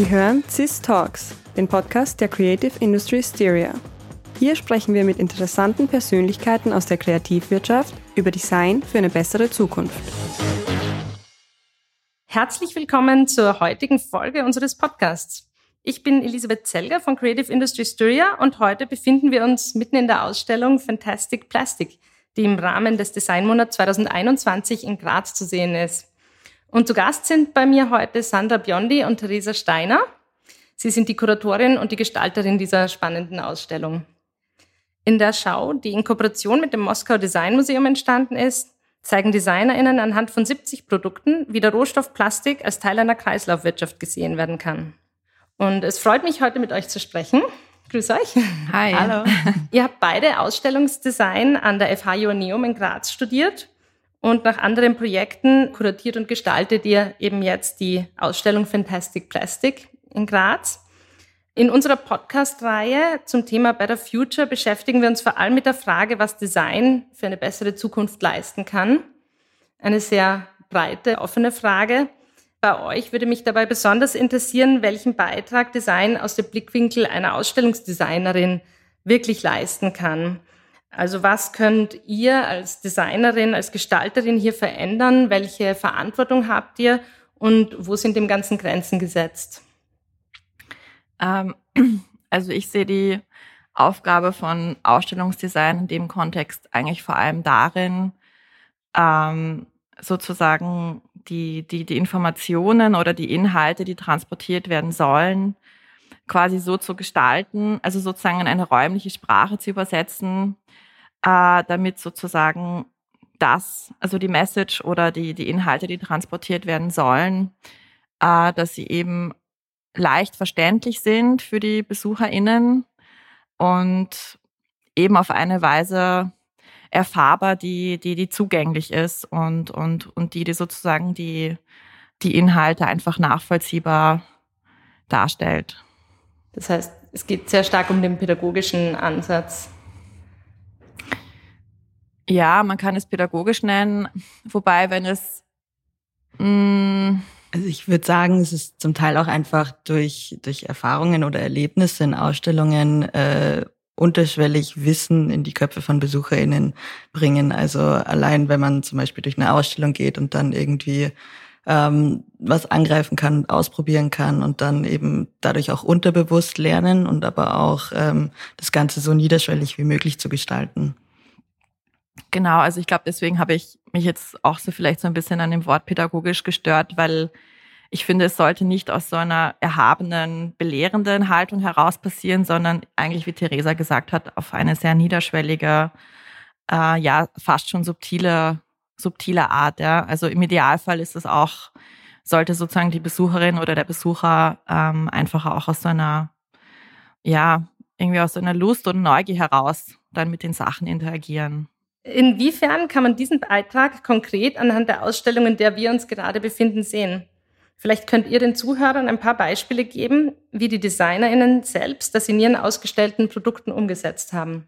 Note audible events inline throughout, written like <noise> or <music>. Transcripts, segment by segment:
Sie hören CIS Talks, den Podcast der Creative Industry Styria. Hier sprechen wir mit interessanten Persönlichkeiten aus der Kreativwirtschaft über Design für eine bessere Zukunft. Herzlich willkommen zur heutigen Folge unseres Podcasts. Ich bin Elisabeth Zelger von Creative Industry Styria und heute befinden wir uns mitten in der Ausstellung Fantastic Plastic, die im Rahmen des Designmonats 2021 in Graz zu sehen ist. Und zu Gast sind bei mir heute Sandra Biondi und Theresa Steiner. Sie sind die Kuratorin und die Gestalterin dieser spannenden Ausstellung. In der Schau, die in Kooperation mit dem Moskau Design Museum entstanden ist, zeigen DesignerInnen anhand von 70 Produkten, wie der Rohstoff Plastik als Teil einer Kreislaufwirtschaft gesehen werden kann. Und es freut mich, heute mit euch zu sprechen. Grüß euch. Hi. Hallo. <laughs> Ihr habt beide Ausstellungsdesign an der FH Joanneum in Graz studiert und nach anderen Projekten kuratiert und gestaltet ihr eben jetzt die Ausstellung Fantastic Plastic in Graz. In unserer Podcast-Reihe zum Thema Better Future beschäftigen wir uns vor allem mit der Frage, was Design für eine bessere Zukunft leisten kann. Eine sehr breite, offene Frage. Bei euch würde mich dabei besonders interessieren, welchen Beitrag Design aus dem Blickwinkel einer Ausstellungsdesignerin wirklich leisten kann. Also was könnt ihr als Designerin, als Gestalterin hier verändern? Welche Verantwortung habt ihr und wo sind dem Ganzen Grenzen gesetzt? Ähm, <clears throat> also ich sehe die Aufgabe von Ausstellungsdesign in dem Kontext eigentlich vor allem darin, ähm, sozusagen die, die, die Informationen oder die Inhalte, die transportiert werden sollen, quasi so zu gestalten, also sozusagen in eine räumliche Sprache zu übersetzen, äh, damit sozusagen das, also die Message oder die, die Inhalte, die transportiert werden sollen, äh, dass sie eben leicht verständlich sind für die BesucherInnen und eben auf eine Weise erfahrbar, die, die, die zugänglich ist und, und, und die, die sozusagen die, die Inhalte einfach nachvollziehbar darstellt. Das heißt, es geht sehr stark um den pädagogischen Ansatz. Ja, man kann es pädagogisch nennen, wobei, wenn es mh, mm, also ich würde sagen, es ist zum Teil auch einfach durch, durch Erfahrungen oder Erlebnisse in Ausstellungen äh, unterschwellig Wissen in die Köpfe von BesucherInnen bringen. Also allein, wenn man zum Beispiel durch eine Ausstellung geht und dann irgendwie ähm, was angreifen kann ausprobieren kann und dann eben dadurch auch unterbewusst lernen und aber auch ähm, das Ganze so niederschwellig wie möglich zu gestalten. Genau, also ich glaube, deswegen habe ich mich jetzt auch so vielleicht so ein bisschen an dem Wort pädagogisch gestört, weil ich finde, es sollte nicht aus so einer erhabenen, belehrenden Haltung heraus passieren, sondern eigentlich, wie Theresa gesagt hat, auf eine sehr niederschwellige, äh, ja, fast schon subtile, subtile Art. Ja. Also im Idealfall ist es auch, sollte sozusagen die Besucherin oder der Besucher ähm, einfach auch aus so einer, ja, irgendwie aus so einer Lust und Neugier heraus dann mit den Sachen interagieren. Inwiefern kann man diesen Beitrag konkret anhand der Ausstellung, in der wir uns gerade befinden, sehen? Vielleicht könnt ihr den Zuhörern ein paar Beispiele geben, wie die DesignerInnen selbst das in ihren ausgestellten Produkten umgesetzt haben.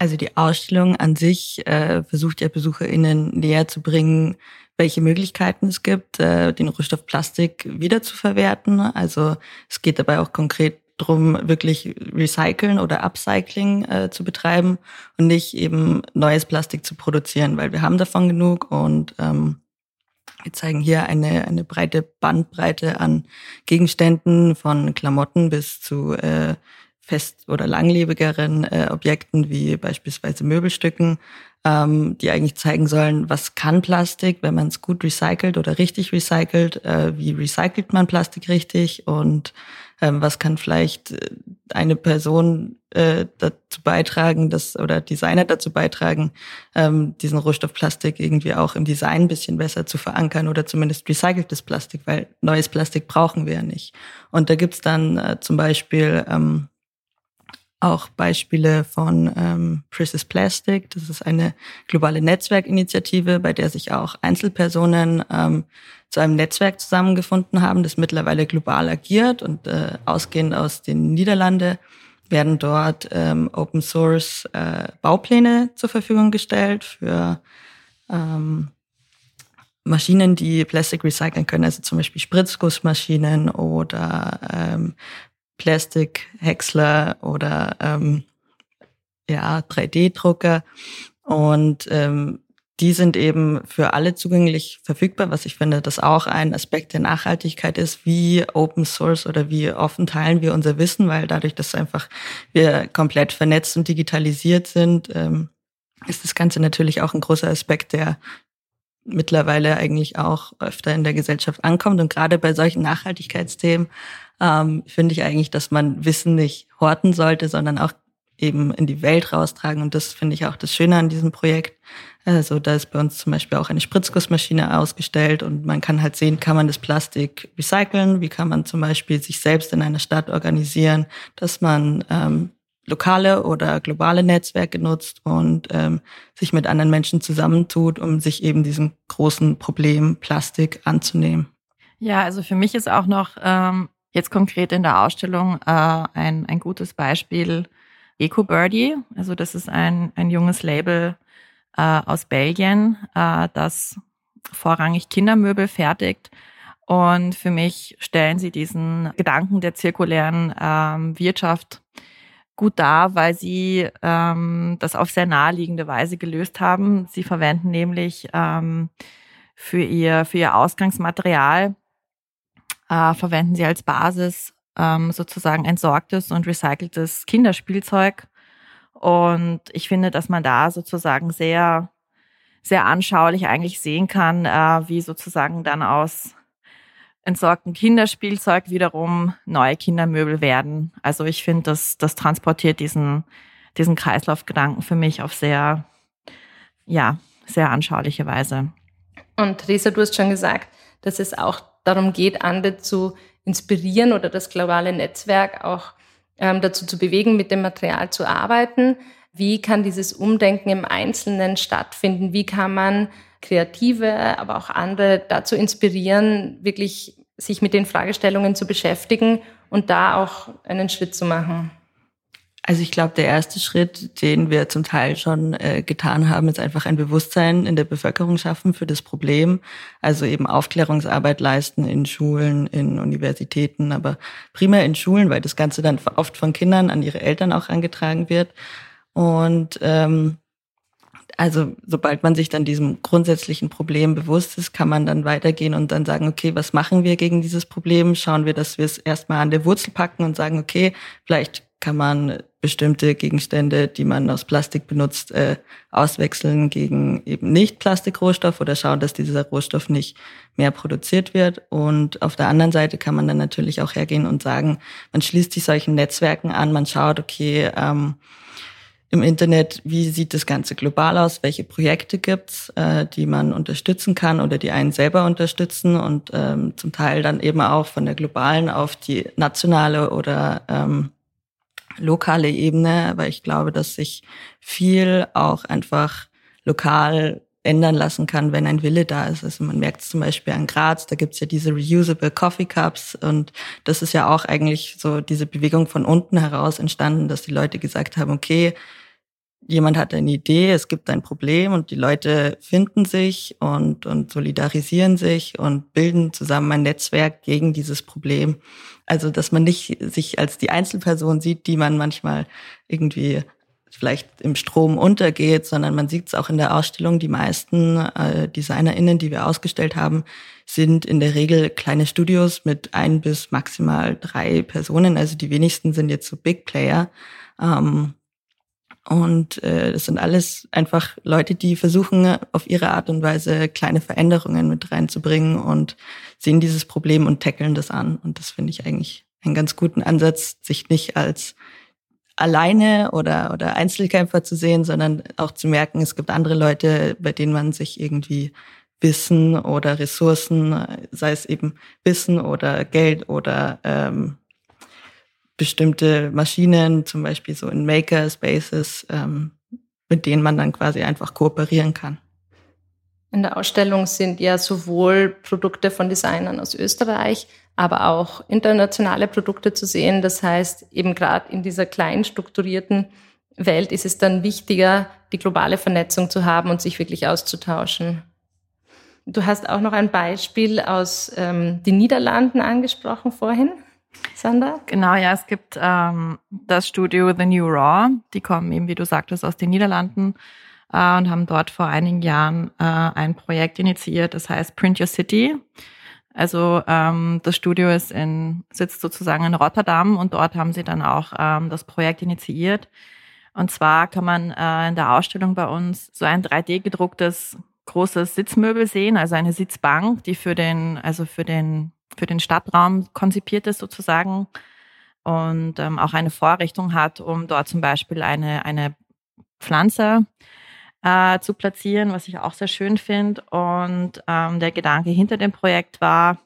Also die Ausstellung an sich äh, versucht ja BesucherInnen näher zu bringen, welche Möglichkeiten es gibt, äh, den Rohstoff Plastik wiederzuverwerten. Also es geht dabei auch konkret drum, wirklich Recyceln oder Upcycling äh, zu betreiben und nicht eben neues Plastik zu produzieren, weil wir haben davon genug und ähm, wir zeigen hier eine, eine breite Bandbreite an Gegenständen von Klamotten bis zu äh, fest- oder langlebigeren äh, Objekten wie beispielsweise Möbelstücken, ähm, die eigentlich zeigen sollen, was kann Plastik, wenn man es gut recycelt oder richtig recycelt, äh, wie recycelt man Plastik richtig und ähm, was kann vielleicht äh, eine Person äh, dazu beitragen, dass oder Designer dazu beitragen, ähm, diesen Rohstoff Plastik irgendwie auch im Design ein bisschen besser zu verankern oder zumindest recyceltes Plastik, weil neues Plastik brauchen wir ja nicht. Und da gibt's dann äh, zum Beispiel ähm, auch Beispiele von ähm, Precious Plastic. Das ist eine globale Netzwerkinitiative, bei der sich auch Einzelpersonen ähm, zu einem Netzwerk zusammengefunden haben, das mittlerweile global agiert und äh, ausgehend aus den Niederlande werden dort ähm, Open Source äh, Baupläne zur Verfügung gestellt für ähm, Maschinen, die Plastik recyceln können, also zum Beispiel Spritzgussmaschinen oder ähm, Plastikhäcksler oder ähm, ja, 3D-Drucker. Und ähm, die sind eben für alle zugänglich verfügbar, was ich finde, das auch ein Aspekt der Nachhaltigkeit ist, wie Open Source oder wie offen teilen wir unser Wissen, weil dadurch, dass einfach wir komplett vernetzt und digitalisiert sind, ähm, ist das Ganze natürlich auch ein großer Aspekt, der mittlerweile eigentlich auch öfter in der Gesellschaft ankommt. Und gerade bei solchen Nachhaltigkeitsthemen ähm, finde ich eigentlich, dass man Wissen nicht horten sollte, sondern auch eben in die Welt raustragen. Und das finde ich auch das Schöne an diesem Projekt. Also da ist bei uns zum Beispiel auch eine Spritzgussmaschine ausgestellt und man kann halt sehen, kann man das Plastik recyceln, wie kann man zum Beispiel sich selbst in einer Stadt organisieren, dass man ähm, lokale oder globale Netzwerke nutzt und ähm, sich mit anderen Menschen zusammentut, um sich eben diesem großen Problem Plastik anzunehmen. Ja, also für mich ist auch noch ähm, jetzt konkret in der Ausstellung äh, ein, ein gutes Beispiel EcoBirdie. Also das ist ein, ein junges Label äh, aus Belgien, äh, das vorrangig Kindermöbel fertigt. Und für mich stellen sie diesen Gedanken der zirkulären ähm, Wirtschaft gut dar, weil sie ähm, das auf sehr naheliegende Weise gelöst haben. Sie verwenden nämlich ähm, für ihr für ihr Ausgangsmaterial äh, verwenden sie als Basis ähm, sozusagen entsorgtes und recyceltes Kinderspielzeug. Und ich finde, dass man da sozusagen sehr sehr anschaulich eigentlich sehen kann, äh, wie sozusagen dann aus entsorgten Kinderspielzeug wiederum neue Kindermöbel werden. Also ich finde, das, das transportiert diesen, diesen Kreislaufgedanken für mich auf sehr, ja, sehr anschauliche Weise. Und Theresa, du hast schon gesagt, dass es auch darum geht, andere zu inspirieren oder das globale Netzwerk auch ähm, dazu zu bewegen, mit dem Material zu arbeiten. Wie kann dieses Umdenken im Einzelnen stattfinden? Wie kann man Kreative, aber auch andere dazu inspirieren, wirklich sich mit den Fragestellungen zu beschäftigen und da auch einen Schritt zu machen? Also ich glaube, der erste Schritt, den wir zum Teil schon äh, getan haben, ist einfach ein Bewusstsein in der Bevölkerung schaffen für das Problem. Also eben Aufklärungsarbeit leisten in Schulen, in Universitäten, aber primär in Schulen, weil das Ganze dann oft von Kindern an ihre Eltern auch angetragen wird. Und ähm, also sobald man sich dann diesem grundsätzlichen Problem bewusst ist, kann man dann weitergehen und dann sagen, okay, was machen wir gegen dieses Problem? Schauen wir, dass wir es erstmal an der Wurzel packen und sagen, okay, vielleicht kann man bestimmte Gegenstände, die man aus Plastik benutzt, äh, auswechseln gegen eben nicht Plastikrohstoff oder schauen, dass dieser Rohstoff nicht mehr produziert wird. Und auf der anderen Seite kann man dann natürlich auch hergehen und sagen, man schließt sich solchen Netzwerken an, man schaut, okay, ähm, im Internet, wie sieht das Ganze global aus, welche Projekte gibt's, äh, die man unterstützen kann oder die einen selber unterstützen und ähm, zum Teil dann eben auch von der globalen auf die nationale oder ähm, lokale Ebene. Aber ich glaube, dass sich viel auch einfach lokal ändern lassen kann, wenn ein Wille da ist. Also man merkt es zum Beispiel an Graz, da gibt's ja diese reusable Coffee Cups und das ist ja auch eigentlich so diese Bewegung von unten heraus entstanden, dass die Leute gesagt haben, okay, jemand hat eine Idee, es gibt ein Problem und die Leute finden sich und, und solidarisieren sich und bilden zusammen ein Netzwerk gegen dieses Problem. Also, dass man nicht sich als die Einzelperson sieht, die man manchmal irgendwie vielleicht im Strom untergeht, sondern man sieht es auch in der Ausstellung. Die meisten äh, DesignerInnen, die wir ausgestellt haben, sind in der Regel kleine Studios mit ein bis maximal drei Personen. Also die wenigsten sind jetzt so Big Player. Ähm, und äh, das sind alles einfach Leute, die versuchen, auf ihre Art und Weise kleine Veränderungen mit reinzubringen und sehen dieses Problem und tackeln das an. Und das finde ich eigentlich einen ganz guten Ansatz, sich nicht als alleine oder, oder Einzelkämpfer zu sehen, sondern auch zu merken, es gibt andere Leute, bei denen man sich irgendwie Wissen oder Ressourcen, sei es eben Wissen oder Geld oder ähm, bestimmte Maschinen, zum Beispiel so in Maker-Spaces, ähm, mit denen man dann quasi einfach kooperieren kann. In der Ausstellung sind ja sowohl Produkte von Designern aus Österreich, aber auch internationale Produkte zu sehen. Das heißt, eben gerade in dieser klein strukturierten Welt ist es dann wichtiger, die globale Vernetzung zu haben und sich wirklich auszutauschen. Du hast auch noch ein Beispiel aus ähm, den Niederlanden angesprochen vorhin. Sander? Genau, ja, es gibt ähm, das Studio The New Raw. Die kommen eben, wie du sagtest, aus den Niederlanden äh, und haben dort vor einigen Jahren äh, ein Projekt initiiert, das heißt Print Your City. Also ähm, das Studio ist in, sitzt sozusagen in Rotterdam und dort haben sie dann auch ähm, das Projekt initiiert. Und zwar kann man äh, in der Ausstellung bei uns so ein 3D gedrucktes großes Sitzmöbel sehen, also eine Sitzbank, die für den, also für den, für den Stadtraum konzipiert ist sozusagen und ähm, auch eine Vorrichtung hat, um dort zum Beispiel eine, eine Pflanze äh, zu platzieren, was ich auch sehr schön finde. Und ähm, der Gedanke hinter dem Projekt war,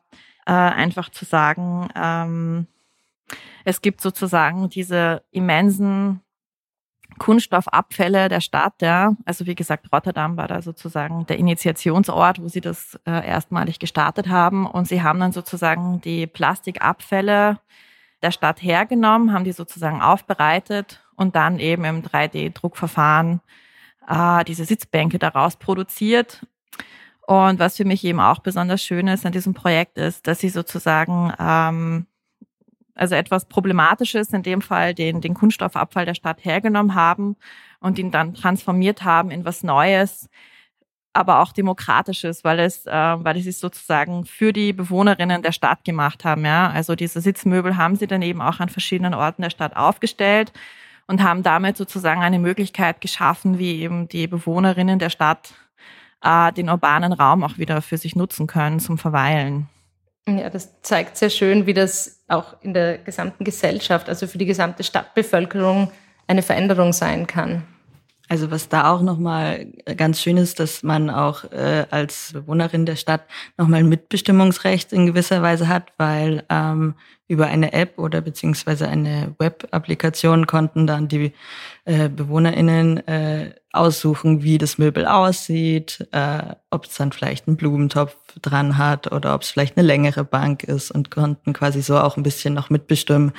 äh, einfach zu sagen, ähm, es gibt sozusagen diese immensen Kunststoffabfälle der Stadt, ja. Also wie gesagt, Rotterdam war da sozusagen der Initiationsort, wo sie das äh, erstmalig gestartet haben. Und sie haben dann sozusagen die Plastikabfälle der Stadt hergenommen, haben die sozusagen aufbereitet und dann eben im 3D-Druckverfahren äh, diese Sitzbänke daraus produziert. Und was für mich eben auch besonders schön ist an diesem Projekt ist, dass sie sozusagen ähm, also etwas Problematisches, in dem Fall den, den Kunststoffabfall der Stadt hergenommen haben und ihn dann transformiert haben in was Neues, aber auch Demokratisches, weil es, äh, weil es sich sozusagen für die Bewohnerinnen der Stadt gemacht haben. Ja? Also diese Sitzmöbel haben sie dann eben auch an verschiedenen Orten der Stadt aufgestellt und haben damit sozusagen eine Möglichkeit geschaffen, wie eben die Bewohnerinnen der Stadt äh, den urbanen Raum auch wieder für sich nutzen können zum Verweilen. Ja, das zeigt sehr schön, wie das auch in der gesamten Gesellschaft, also für die gesamte Stadtbevölkerung eine Veränderung sein kann. Also was da auch nochmal ganz schön ist, dass man auch äh, als Bewohnerin der Stadt nochmal ein Mitbestimmungsrecht in gewisser Weise hat, weil ähm, über eine App oder beziehungsweise eine Web-Applikation konnten dann die äh, BewohnerInnen äh, aussuchen, wie das Möbel aussieht, äh, ob es dann vielleicht einen Blumentopf dran hat oder ob es vielleicht eine längere Bank ist und konnten quasi so auch ein bisschen noch mitbestimmen,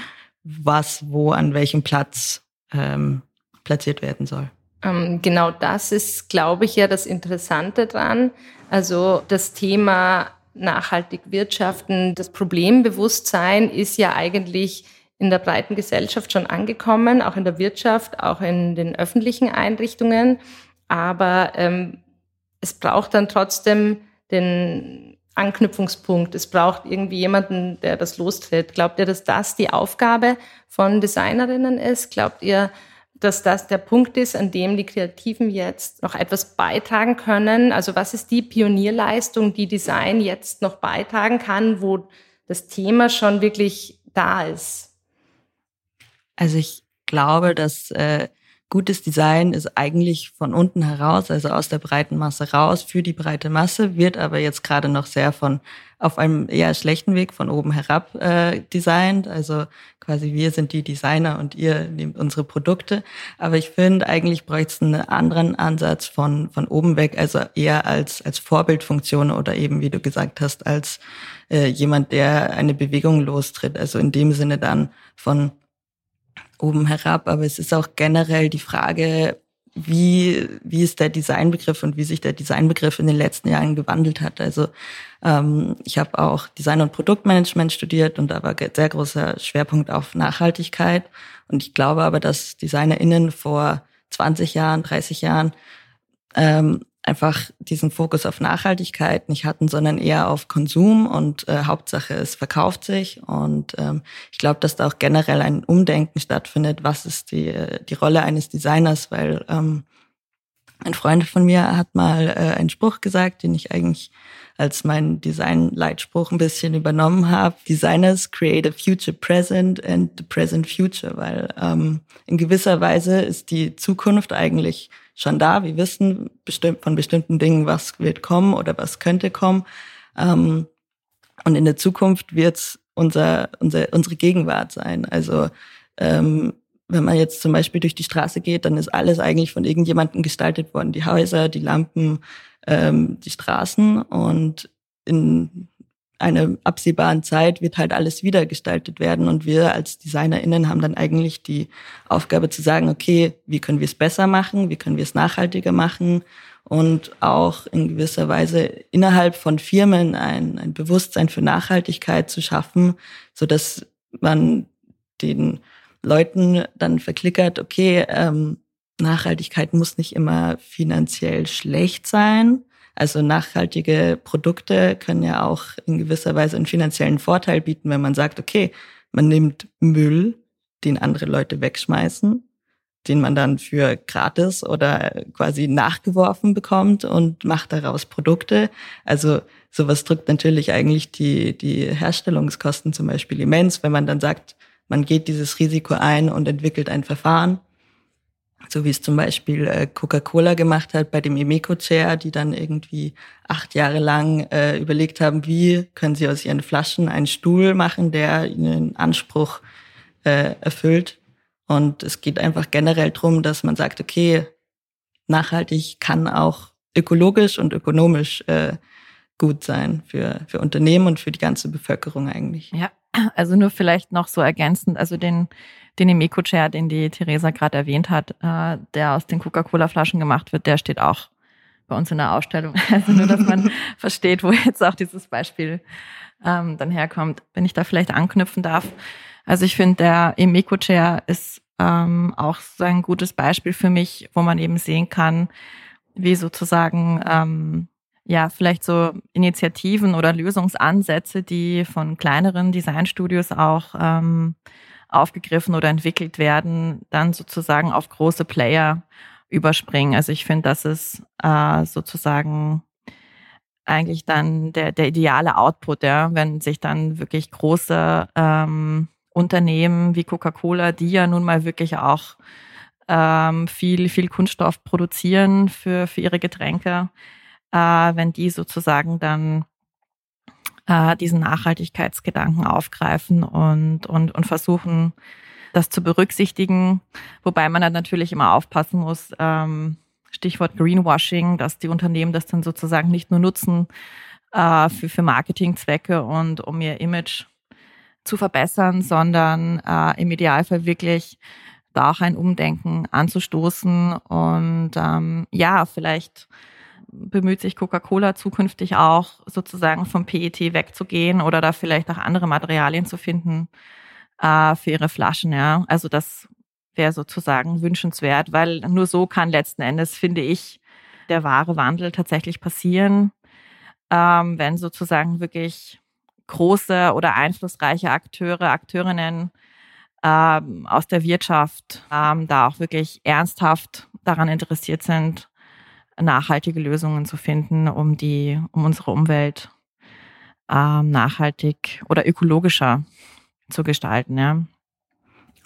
was wo an welchem Platz ähm, platziert werden soll. Ähm, genau das ist, glaube ich, ja das Interessante dran. Also das Thema nachhaltig wirtschaften, das Problembewusstsein ist ja eigentlich in der breiten Gesellschaft schon angekommen, auch in der Wirtschaft, auch in den öffentlichen Einrichtungen. Aber ähm, es braucht dann trotzdem den Anknüpfungspunkt. Es braucht irgendwie jemanden, der das lostritt. Glaubt ihr, dass das die Aufgabe von Designerinnen ist? Glaubt ihr, dass das der Punkt ist, an dem die Kreativen jetzt noch etwas beitragen können. Also was ist die Pionierleistung, die Design jetzt noch beitragen kann, wo das Thema schon wirklich da ist? Also ich glaube, dass äh, gutes Design ist eigentlich von unten heraus, also aus der breiten Masse raus für die breite Masse, wird aber jetzt gerade noch sehr von auf einem eher schlechten Weg von oben herab äh, designt. Also quasi wir sind die Designer und ihr nehmt unsere Produkte. Aber ich finde, eigentlich bräuchte es einen anderen Ansatz von, von oben weg, also eher als, als Vorbildfunktion oder eben, wie du gesagt hast, als äh, jemand, der eine Bewegung lostritt. Also in dem Sinne dann von oben herab. Aber es ist auch generell die Frage, wie, wie ist der Designbegriff und wie sich der Designbegriff in den letzten Jahren gewandelt hat. Also ähm, ich habe auch Design- und Produktmanagement studiert und da war sehr großer Schwerpunkt auf Nachhaltigkeit. Und ich glaube aber, dass DesignerInnen vor 20 Jahren, 30 Jahren ähm, einfach diesen Fokus auf Nachhaltigkeit nicht hatten, sondern eher auf Konsum und äh, Hauptsache es verkauft sich. Und ähm, ich glaube, dass da auch generell ein Umdenken stattfindet, was ist die, die Rolle eines Designers, weil ähm, ein Freund von mir hat mal äh, einen Spruch gesagt, den ich eigentlich als meinen Design-Leitspruch ein bisschen übernommen habe. Designers create a future present and the present future, weil ähm, in gewisser Weise ist die Zukunft eigentlich schon da. Wir wissen bestimmt von bestimmten Dingen, was wird kommen oder was könnte kommen. Ähm, und in der Zukunft wird unser, unser, unsere Gegenwart sein. Also ähm, wenn man jetzt zum Beispiel durch die Straße geht, dann ist alles eigentlich von irgendjemandem gestaltet worden. Die Häuser, die Lampen, ähm, die Straßen. Und in einer absehbaren Zeit wird halt alles wieder gestaltet werden und wir als DesignerInnen haben dann eigentlich die Aufgabe zu sagen, okay, wie können wir es besser machen, wie können wir es nachhaltiger machen und auch in gewisser Weise innerhalb von Firmen ein, ein Bewusstsein für Nachhaltigkeit zu schaffen, so dass man den Leuten dann verklickert, okay, ähm, Nachhaltigkeit muss nicht immer finanziell schlecht sein. Also nachhaltige Produkte können ja auch in gewisser Weise einen finanziellen Vorteil bieten, wenn man sagt, okay, man nimmt Müll, den andere Leute wegschmeißen, den man dann für gratis oder quasi nachgeworfen bekommt und macht daraus Produkte. Also sowas drückt natürlich eigentlich die, die Herstellungskosten zum Beispiel immens, wenn man dann sagt, man geht dieses Risiko ein und entwickelt ein Verfahren, so wie es zum Beispiel äh, Coca-Cola gemacht hat bei dem Emeco Chair, die dann irgendwie acht Jahre lang äh, überlegt haben, wie können sie aus ihren Flaschen einen Stuhl machen, der ihnen Anspruch äh, erfüllt. Und es geht einfach generell drum, dass man sagt, okay, nachhaltig kann auch ökologisch und ökonomisch äh, gut sein für, für Unternehmen und für die ganze Bevölkerung eigentlich. Ja, also nur vielleicht noch so ergänzend, also den, den Emeco-Chair, den die Theresa gerade erwähnt hat, äh, der aus den Coca-Cola-Flaschen gemacht wird, der steht auch bei uns in der Ausstellung. <laughs> Also nur, dass man <laughs> versteht, wo jetzt auch dieses Beispiel ähm, dann herkommt, wenn ich da vielleicht anknüpfen darf. Also ich finde, der Emeco-Chair ist ähm, auch so ein gutes Beispiel für mich, wo man eben sehen kann, wie sozusagen ähm, ja, vielleicht so Initiativen oder Lösungsansätze, die von kleineren Designstudios auch ähm, aufgegriffen oder entwickelt werden, dann sozusagen auf große Player überspringen. Also ich finde, das ist äh, sozusagen eigentlich dann der, der ideale Output, ja, wenn sich dann wirklich große ähm, Unternehmen wie Coca-Cola, die ja nun mal wirklich auch ähm, viel, viel Kunststoff produzieren für, für ihre Getränke, äh, wenn die sozusagen dann äh, diesen Nachhaltigkeitsgedanken aufgreifen und, und, und versuchen, das zu berücksichtigen, wobei man dann natürlich immer aufpassen muss, ähm, Stichwort Greenwashing, dass die Unternehmen das dann sozusagen nicht nur nutzen äh, für, für Marketingzwecke und um ihr Image zu verbessern, sondern äh, im Idealfall wirklich da auch ein Umdenken anzustoßen. Und ähm, ja, vielleicht bemüht sich Coca-Cola zukünftig auch sozusagen vom PET wegzugehen oder da vielleicht auch andere Materialien zu finden äh, für ihre Flaschen. Ja, also das wäre sozusagen wünschenswert, weil nur so kann letzten Endes, finde ich, der wahre Wandel tatsächlich passieren, ähm, wenn sozusagen wirklich große oder einflussreiche Akteure, Akteurinnen ähm, aus der Wirtschaft ähm, da auch wirklich ernsthaft daran interessiert sind, nachhaltige Lösungen zu finden, um die, um unsere Umwelt ähm, nachhaltig oder ökologischer zu gestalten, ja.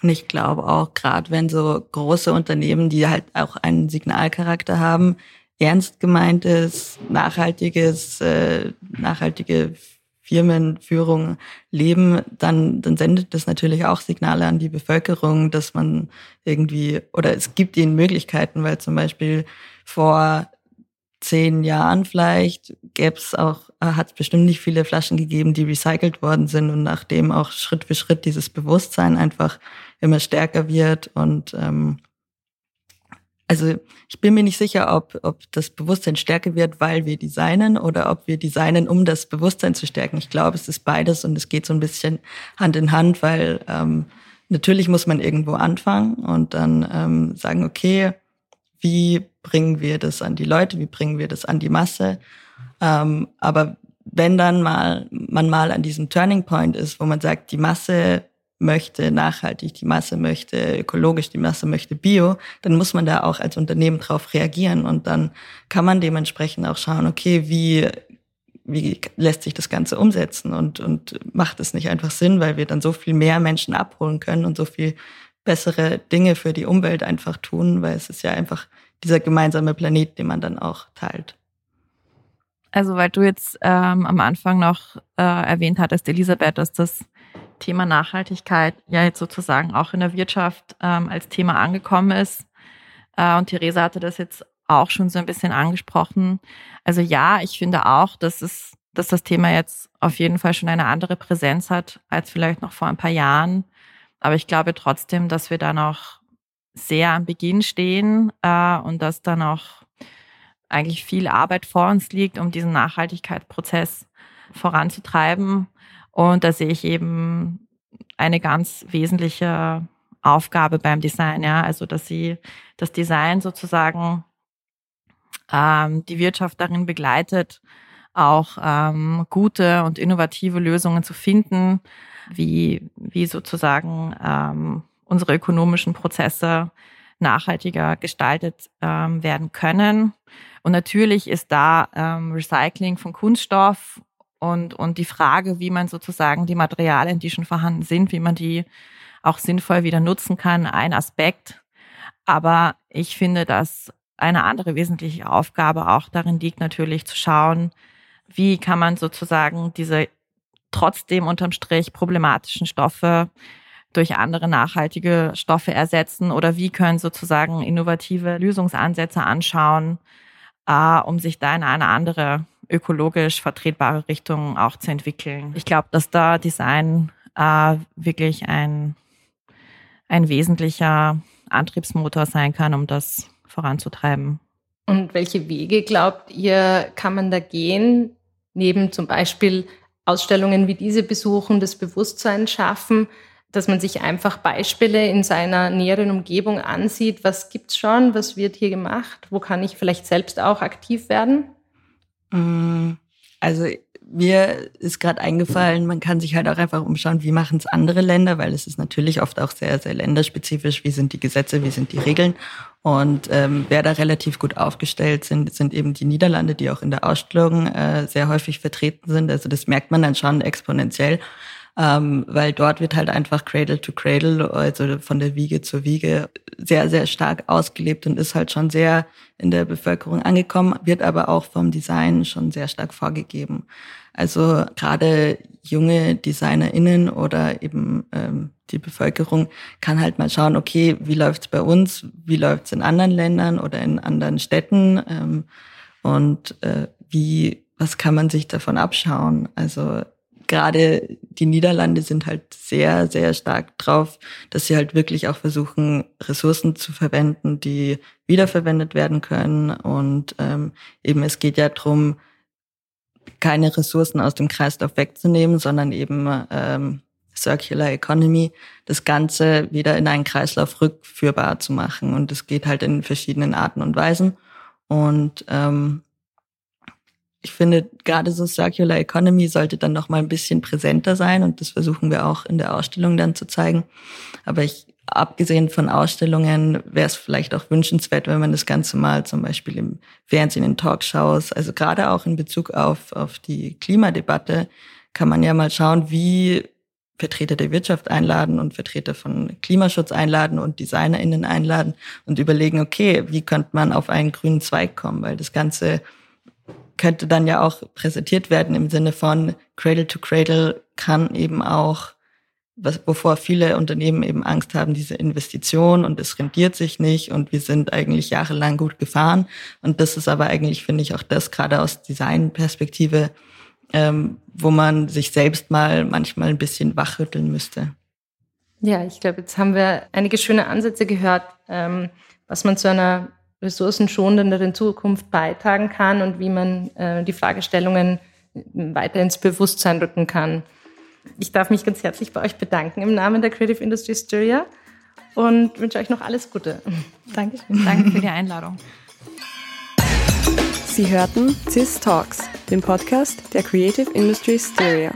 Und ich glaube auch, gerade wenn so große Unternehmen, die halt auch einen Signalcharakter haben, ernst gemeintes, nachhaltiges, äh, nachhaltige Firmenführung leben, dann, dann sendet das natürlich auch Signale an die Bevölkerung, dass man irgendwie, oder es gibt ihnen Möglichkeiten, weil zum Beispiel vor zehn Jahren vielleicht gäbe es auch, äh, hat es bestimmt nicht viele Flaschen gegeben, die recycelt worden sind und nachdem auch Schritt für Schritt dieses Bewusstsein einfach immer stärker wird und ähm, also ich bin mir nicht sicher, ob, ob das Bewusstsein stärker wird, weil wir designen oder ob wir designen, um das Bewusstsein zu stärken. Ich glaube, es ist beides und es geht so ein bisschen Hand in Hand, weil ähm, natürlich muss man irgendwo anfangen und dann ähm, sagen, okay, wie bringen wir das an die Leute, wie bringen wir das an die Masse. Ähm, aber wenn dann mal man mal an diesem Turning Point ist, wo man sagt, die Masse möchte nachhaltig, die Masse möchte ökologisch, die Masse möchte bio, dann muss man da auch als Unternehmen drauf reagieren und dann kann man dementsprechend auch schauen, okay, wie wie lässt sich das Ganze umsetzen und, und macht es nicht einfach Sinn, weil wir dann so viel mehr Menschen abholen können und so viel bessere Dinge für die Umwelt einfach tun, weil es ist ja einfach dieser gemeinsame Planet, den man dann auch teilt. Also weil du jetzt ähm, am Anfang noch äh, erwähnt hattest, Elisabeth, dass das Thema Nachhaltigkeit ja jetzt sozusagen auch in der Wirtschaft ähm, als Thema angekommen ist. Äh, und Theresa hatte das jetzt auch schon so ein bisschen angesprochen. Also ja, ich finde auch, dass es, dass das Thema jetzt auf jeden Fall schon eine andere Präsenz hat als vielleicht noch vor ein paar Jahren. Aber ich glaube trotzdem, dass wir da noch sehr am Beginn stehen äh, und dass da noch eigentlich viel Arbeit vor uns liegt, um diesen Nachhaltigkeitsprozess voranzutreiben. Und da sehe ich eben eine ganz wesentliche Aufgabe beim Design, ja, also dass sie das Design sozusagen ähm, die Wirtschaft darin begleitet, auch ähm, gute und innovative Lösungen zu finden, wie, wie sozusagen ähm, unsere ökonomischen Prozesse nachhaltiger gestaltet ähm, werden können. Und natürlich ist da ähm, Recycling von Kunststoff und, und die Frage, wie man sozusagen die Materialien, die schon vorhanden sind, wie man die auch sinnvoll wieder nutzen kann, ein Aspekt. Aber ich finde, dass eine andere wesentliche Aufgabe auch darin liegt, natürlich zu schauen, wie kann man sozusagen diese trotzdem unterm Strich problematischen Stoffe durch andere nachhaltige Stoffe ersetzen oder wie können sozusagen innovative Lösungsansätze anschauen, äh, um sich da in eine andere ökologisch vertretbare Richtung auch zu entwickeln. Ich glaube, dass da Design äh, wirklich ein, ein wesentlicher Antriebsmotor sein kann, um das voranzutreiben. Und welche Wege glaubt ihr, kann man da gehen, neben zum Beispiel Ausstellungen wie diese besuchen, das Bewusstsein schaffen, dass man sich einfach Beispiele in seiner näheren Umgebung ansieht. Was gibt's schon? Was wird hier gemacht? Wo kann ich vielleicht selbst auch aktiv werden? Mm, also mir ist gerade eingefallen, man kann sich halt auch einfach umschauen, wie machen es andere Länder, weil es ist natürlich oft auch sehr, sehr länderspezifisch. Wie sind die Gesetze, wie sind die Regeln? Und ähm, wer da relativ gut aufgestellt sind, sind eben die Niederlande, die auch in der Ausstellung äh, sehr häufig vertreten sind. Also das merkt man dann schon exponentiell ähm, weil dort wird halt einfach Cradle to Cradle, also von der Wiege zur Wiege, sehr, sehr stark ausgelebt und ist halt schon sehr in der Bevölkerung angekommen, wird aber auch vom Design schon sehr stark vorgegeben. Also gerade junge DesignerInnen oder eben ähm, die Bevölkerung kann halt mal schauen, okay, wie läuft's bei uns, wie läuft's in anderen Ländern oder in anderen Städten ähm, und äh, wie, was kann man sich davon abschauen? Also gerade die Niederlande sind halt sehr, sehr stark drauf, dass sie halt wirklich auch versuchen, Ressourcen zu verwenden, die wiederverwendet werden können. Und ähm, eben es geht ja darum, keine Ressourcen aus dem Kreislauf wegzunehmen, sondern eben ähm, Circular Economy, das Ganze wieder in einen Kreislauf rückführbar zu machen. Und es geht halt in verschiedenen Arten und Weisen. Und ähm, ich finde, gerade so Circular Economy sollte dann noch mal ein bisschen präsenter sein und das versuchen wir auch in der Ausstellung dann zu zeigen. Aber ich, abgesehen von Ausstellungen, wäre es vielleicht auch wünschenswert, wenn man das Ganze mal zum Beispiel im Fernsehen, in Talkshows, also gerade auch in Bezug auf, auf die Klimadebatte, kann man ja mal schauen, wie Vertreter der Wirtschaft einladen und Vertreter von Klimaschutz einladen und DesignerInnen einladen und überlegen, okay, wie könnte man auf einen grünen Zweig kommen, weil das Ganze könnte dann ja auch präsentiert werden im Sinne von Cradle to Cradle kann eben auch, was, wovor viele Unternehmen eben Angst haben, diese Investition und es rendiert sich nicht und wir sind eigentlich jahrelang gut gefahren. Und das ist aber eigentlich, finde ich, auch das gerade aus Designperspektive, ähm, wo man sich selbst mal manchmal ein bisschen wachrütteln müsste. Ja, ich glaube, jetzt haben wir einige schöne Ansätze gehört, ähm, was man zu einer ressourcenschonenderen Zukunft beitragen kann und wie man äh, die Fragestellungen weiter ins Bewusstsein rücken kann. Ich darf mich ganz herzlich bei euch bedanken im Namen der Creative Industry Styria und wünsche euch noch alles Gute. <laughs> Dankeschön. Danke für die Einladung. Sie hörten CIS Talks, den Podcast der Creative Industry Styria.